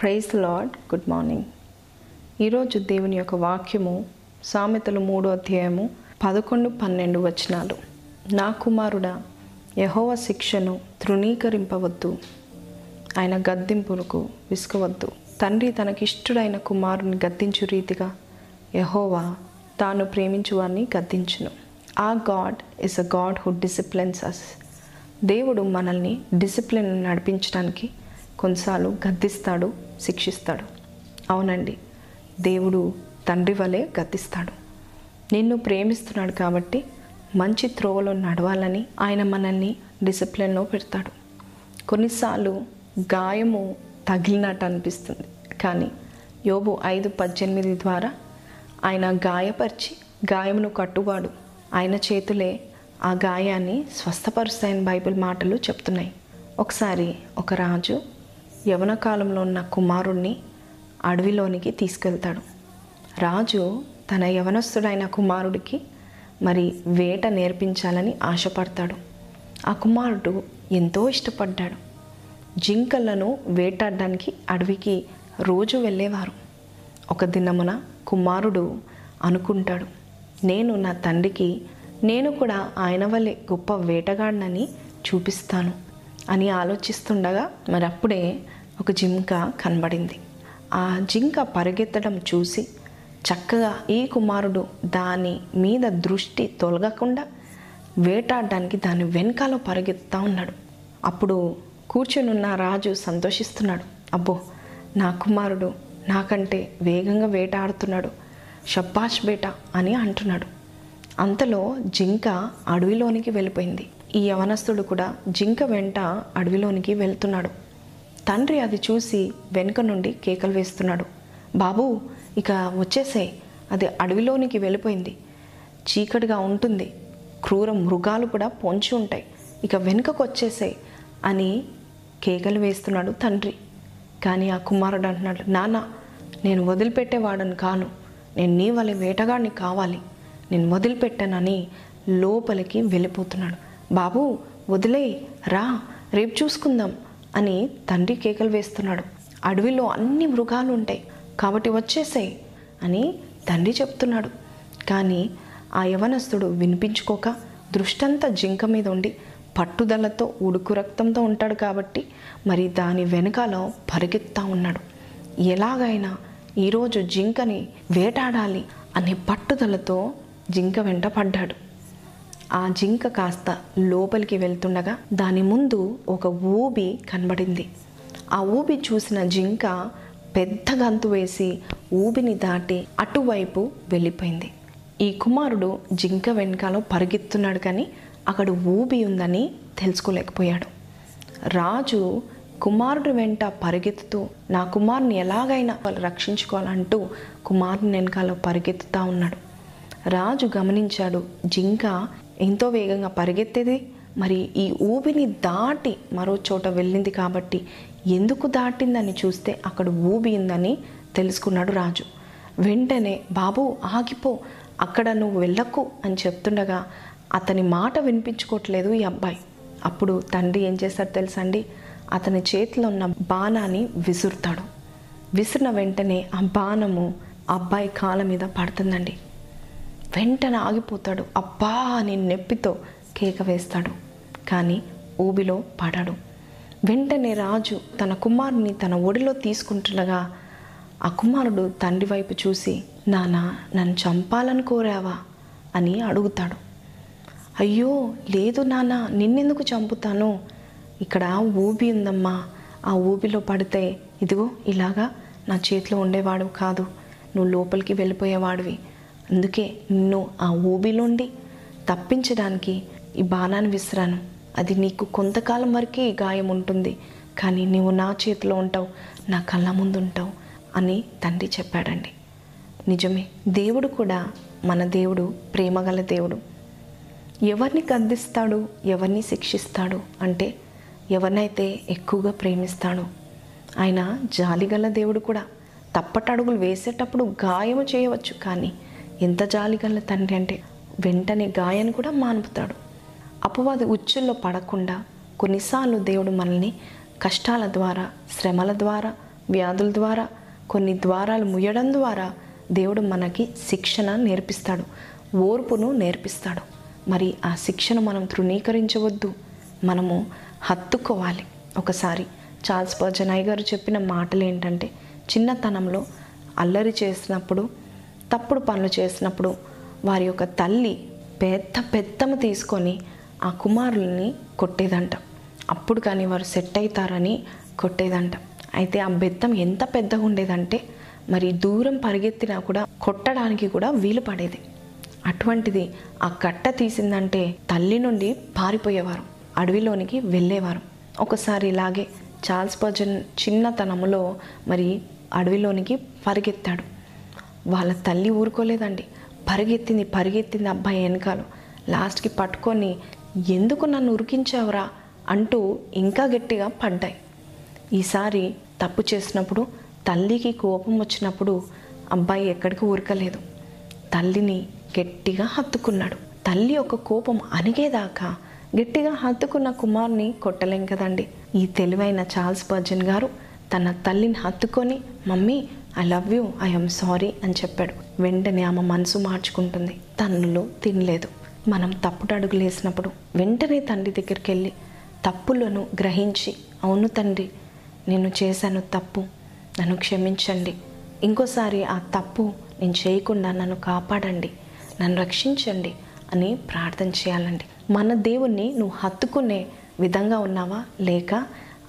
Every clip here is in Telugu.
ప్రైజ్ లార్డ్ గుడ్ మార్నింగ్ ఈరోజు దేవుని యొక్క వాక్యము సామెతలు మూడో అధ్యాయము పదకొండు పన్నెండు వచనాలు. నా కుమారుడా యహోవ శిక్షను తృణీకరింపవద్దు. ఆయన గద్దింపులకు విసుకవద్దు తండ్రి తనకిష్టుడైన కుమారుని గద్దించు రీతిగా యహోవా తాను ప్రేమించు వారిని గద్దించును. ఆ God is a God who disciplines us దేవుడు మనల్ని డిసిప్లిన్ నడిపించడానికి కొన్నిసార్లు గద్దిస్తాడు శిక్షిస్తాడు. అవునండి దేవుడు తండ్రి వలె గతిస్తాడు. నిన్ను ప్రేమిస్తున్నాడు కాబట్టి మంచి త్రోవలో నడవాలని ఆయన మనల్ని డిసిప్లిన్లో పెడతాడు. కొన్నిసార్లు గాయము తగిలినట్టు అనిపిస్తుంది. కానీ యోబు ఐదు పద్దెనిమిది ద్వారా ఆయన గాయపరిచి గాయమును కట్టువాడు. ఆయన చేతులే ఆ గాయాన్ని స్వస్థపరుస్తాయని బైబిల్ మాటలు చెప్తున్నాయి. ఒకసారి ఒక రాజు యవన కాలంలో ఉన్న కుమారుణ్ణి అడవిలోనికి తీసుకెళ్తాడు. రాజు తన యవనస్తుడైన కుమారుడికి మరి వేట నేర్పించాలని ఆశపడతాడు. ఆ కుమారుడు ఎంతో ఇష్టపడ్డాడు. జింకలను వేటాడడానికి అడవికి రోజు వెళ్ళేవారు. ఒక దినమున కుమారుడు అనుకుంటాడు నేను నా తండ్రికి నేను కూడా ఆయన వల్లే గొప్ప వేటగాడినని చూపిస్తాను అని ఆలోచిస్తుండగా మరి అప్పుడే ఒక జింక కనబడింది. ఆ జింక పరిగెత్తడం చూసి చక్కగా ఈ కుమారుడు దాని మీద దృష్టి తొలగకుండా వేటాడడానికి దాని వెనకాల పరిగెత్తా ఉన్నాడు. అప్పుడు కూర్చొనున్న రాజు సంతోషిస్తున్నాడు. అబ్బో నా కుమారుడు నాకంటే వేగంగా వేటాడుతున్నాడు. షబ్బాష్ బేట అని అంటున్నాడు. అంతలో జింక అడవిలోనికి వెళ్ళిపోయింది. ఈ యవనస్తుడు కూడా జింక వెంట అడవిలోనికి వెళ్తున్నాడు. తండ్రి అది చూసి వెనుక నుండి కేకలు వేస్తున్నాడు. బాబు ఇక వచ్చేసే అది అడవిలోనికి వెళ్ళిపోయింది. చీకటిగా ఉంటుంది. క్రూర మృగాలు కూడా పొంచి ఉంటాయి. ఇక వెనుకకు వచ్చేసే అని కేకలు వేస్తున్నాడు తండ్రి. కానీ ఆ కుమారుడు అంటున్నాడు నాన్న నేను వదిలిపెట్టేవాడని కాను. నేను నీ వల్ల వేటగాడిని కావాలి. నేను వదిలిపెట్టానని లోపలికి వెళ్ళిపోతున్నాడు. బాబు వదిలే రా రేపు చూసుకుందాం. అని తండ్రి కేకలు వేస్తున్నాడు. అడవిలో అన్ని మృగాలు ఉంటాయి కాబట్టి వచ్చేసాయి అని తండ్రి చెప్తున్నాడు. కానీ ఆ యవనస్తుడు వినిపించుకోక దృష్టంతా జింక మీద ఉండి పట్టుదలతో ఉడుకు రక్తంతో ఉంటాడు కాబట్టి మరి దాని వెనకాల పరిగెత్తా ఉన్నాడు. ఎలాగైనా ఈరోజు జింకని వేటాడాలి అనే పట్టుదలతో జింక వెంట పడ్డాడు. ఆ జింక కాస్త లోపలికి వెళ్తుండగా దాని ముందు ఒక ఊబి కనబడింది. ఆ ఊబి చూసిన జింక పెద్ద గంతు వేసి ఊబిని దాటి అటువైపు వెళ్ళిపోయింది. ఈ కుమారుడు జింక వెనకాల పరిగెత్తున్నాడు కానీ అక్కడ ఊబి ఉందని తెలుసుకోలేకపోయాడు. రాజు కుమారుడు వెంట పరిగెత్తుతూ నా కుమారుని ఎలాగైనా వాళ్ళు రక్షించుకోవాలంటూ కుమారుని వెనకాల పరిగెత్తుతూ ఉన్నాడు. రాజు గమనించాడు జింక ఎంతో వేగంగా పరిగెత్తేది. మరి ఈ ఊబిని దాటి మరో చోట వెళ్ళింది కాబట్టి ఎందుకు దాటిందని చూస్తే అక్కడ ఊబి ఉందని తెలుసుకున్నాడు రాజు. వెంటనే బాబు ఆగిపో అక్కడ నువ్వు వెళ్ళకు అని చెప్తుండగా అతని మాట వినిపించుకోవట్లేదు ఈ అబ్బాయి. అప్పుడు తండ్రి ఏం చేస్తాడు తెలుసండి? అతని చేతిలో ఉన్న బాణాన్ని విసురుతాడు. విసిరిన వెంటనే ఆ బాణము అబ్బాయి కాళ్ళ మీద పడుతుందండి. వెంటనే ఆగిపోతాడు. అబ్బా అని నెప్పితో కేక వేస్తాడు. కానీ ఊబిలో పడడు. వెంటనే రాజు తన కుమారుని తన ఒడిలో తీసుకుంటుండగా ఆ కుమారుడు తండ్రి వైపు చూసి నానా నన్ను చంపాలని కోరావా? అని అడుగుతాడు. అయ్యో లేదు నాన్న నిన్నెందుకు చంపుతాను? ఇక్కడ ఊబి ఉందమ్మా. ఆ ఊబిలో పడితే ఇదిగో ఇలాగా నా చేతిలో ఉండేవాడు కాదు. నువ్వు లోపలికి వెళ్ళిపోయేవాడివి. అందుకే నిన్ను ఆ ఊబిలోండి తప్పించడానికి ఈ బాణాన్ని విసిరాను. అది నీకు కొంతకాలం వరకే ఈ గాయం ఉంటుంది కానీ నువ్వు నా చేతిలో ఉంటావు నా కళ్ళ ముందు ఉంటావు అని తండ్రి చెప్పాడండి. నిజమే దేవుడు కూడా మన దేవుడు ప్రేమగల దేవుడు. ఎవరిని గద్దిస్తాడు ఎవరిని శిక్షిస్తాడు అంటే ఎవరినైతే ఎక్కువగా ప్రేమిస్తాడో ఆయన జాలిగల దేవుడు కూడా. తప్పటడుగులు వేసేటప్పుడు గాయము చేయవచ్చు కానీ ఎంత జాలిగల తండ్రి అంటే వెంటనే గాయాన్ని కూడా మానుపుతాడు. అపవాది ఉచ్చుల్లో పడకుండా కొన్నిసార్లు దేవుడు మనల్ని కష్టాల ద్వారా శ్రమల ద్వారా వ్యాధుల ద్వారా కొన్ని ద్వారాలు ముయ్యడం ద్వారా దేవుడు మనకి శిక్షణ నేర్పిస్తాడు ఓర్పును నేర్పిస్తాడు. మరి ఆ శిక్షను మనం తృణీకరించవద్దు. మనము హత్తుకోవాలి. ఒకసారి చార్ల్స్ పర్జనాయ్ గారు చెప్పిన మాటలు ఏంటంటే చిన్నతనంలో అల్లరి చేసినప్పుడు తప్పుడు పనులు చేసినప్పుడు వారి యొక్క తల్లి పెద్ద పెద్దము తీసుకొని ఆ కుమారుల్ని కొట్టేదంట. అప్పుడు కానీ వారు సెట్ అవుతారని కొట్టేదంట. అయితే ఆ బెత్తం ఎంత పెద్దగా ఉండేదంటే మరి దూరం పరిగెత్తినా కూడా కొట్టడానికి కూడా వీలు పడేది. అటువంటిది ఆ కట్ట తీసిందంటే తల్లి నుండి పారిపోయేవారు. అడవిలోనికి వెళ్ళేవారు. ఒకసారి ఇలాగే చార్ల్స్ పర్జన్ చిన్నతనములో మరి అడవిలోనికి పరిగెత్తాడు. వాళ్ళ తల్లి ఊరుకోలేదండి. పరిగెత్తింది పరిగెత్తింది అబ్బాయి వెనకాల. లాస్ట్కి పట్టుకొని ఎందుకు నన్ను ఉరికించావురా? అంటూ ఇంకా గట్టిగా పడ్డాయి. ఈసారి తప్పు చేసినప్పుడు తల్లికి కోపం వచ్చినప్పుడు అబ్బాయి ఎక్కడికి ఊరకలేదు. తల్లిని గట్టిగా హత్తుకున్నాడు. తల్లి యొక్క కోపం అణిగేదాకా గట్టిగా హత్తుకున్న కుమార్ని కొట్టలేం కదండి. ఈ తెలివైన చార్ల్స్ బర్జన్ గారు తన తల్లిని హత్తుకొని mummy I love you I'm sorry అని చెప్పాడు. వెంటనే ఆమె మనసు మార్చుకుంటుంది. తన్నులు తినలేదు. మనం తప్పుడు అడుగులు వేసినప్పుడు వెంటనే తండ్రి దగ్గరికి వెళ్ళి తప్పులను గ్రహించి అవును తండ్రి నేను చేశాను తప్పు నన్ను క్షమించండి. ఇంకోసారి ఆ తప్పు నేను చేయకుండా నన్ను కాపాడండి నన్ను రక్షించండి అని ప్రార్థన చేయాలండి. మన దేవుణ్ణి నువ్వు హత్తుకునే విధంగా ఉన్నావా? లేక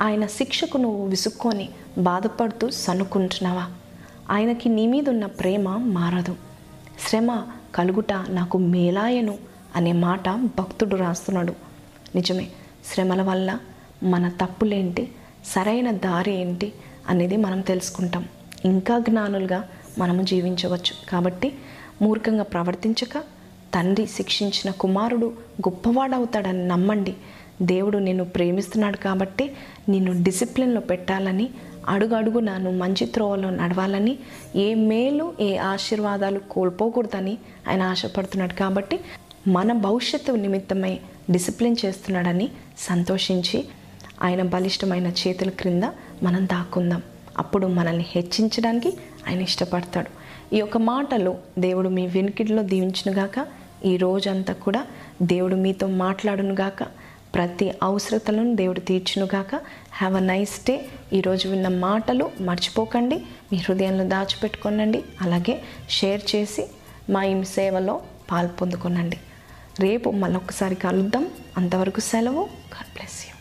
ఆయన శిక్షకు నువ్వు విసుక్కొని బాధపడుతూ సనుకుంటున్నావా ఆయనకి నీ మీద ఉన్న ప్రేమ మారదు. శ్రమ కలుగుట నాకు మేలాయను అనే మాట భక్తుడు రాస్తున్నాడు. నిజమే శ్రమల వల్ల మన తప్పులేంటి సరైన దారి ఏంటి అనేది మనం తెలుసుకుంటాం. ఇంకా జ్ఞానులుగా మనము జీవించవచ్చు. కాబట్టి మూర్ఖంగా ప్రవర్తించక తండ్రి శిక్షించిన కుమారుడు గొప్పవాడవుతాడని నమ్మండి. దేవుడు నిన్ను ప్రేమిస్తున్నాడు కాబట్టి నిన్ను డిసిప్లిన్లో పెట్టాలని అడుగడుగు నన్ను మంచి త్రోవలో నడవాలని ఏ మేలు ఏ ఆశీర్వాదాలు కోల్పోకూడదని ఆయన ఆశపడుతున్నాడు కాబట్టి మన భవిష్యత్తు నిమిత్తమై డిసిప్లిన్ చేస్తున్నాడని సంతోషించి ఆయన బలిష్టమైన చేతుల క్రింద మనం దాక్కుందాం. అప్పుడు మనల్ని హెచ్చించడానికి ఆయన ఇష్టపడతాడు. ఈ యొక్క మాటలు దేవుడు మీ వెనుకిడిలో దీవించునుగాక ఈ రోజంతా కూడా దేవుడు మీతో మాట్లాడునుగాక ప్రతి అవసరతలను దేవుడు తీర్చునుగాక. హ్యావ్ అ నైస్ డే ఈరోజు విన్న మాటలు మర్చిపోకండి. మీ హృదయంలో దాచిపెట్టుకోనండి. అలాగే షేర్ చేసి మా ఈ సేవలో పాల్పొందుకోనండి రేపు మళ్ళొకసారి కలుద్దాం. అంతవరకు సెలవు. God bless you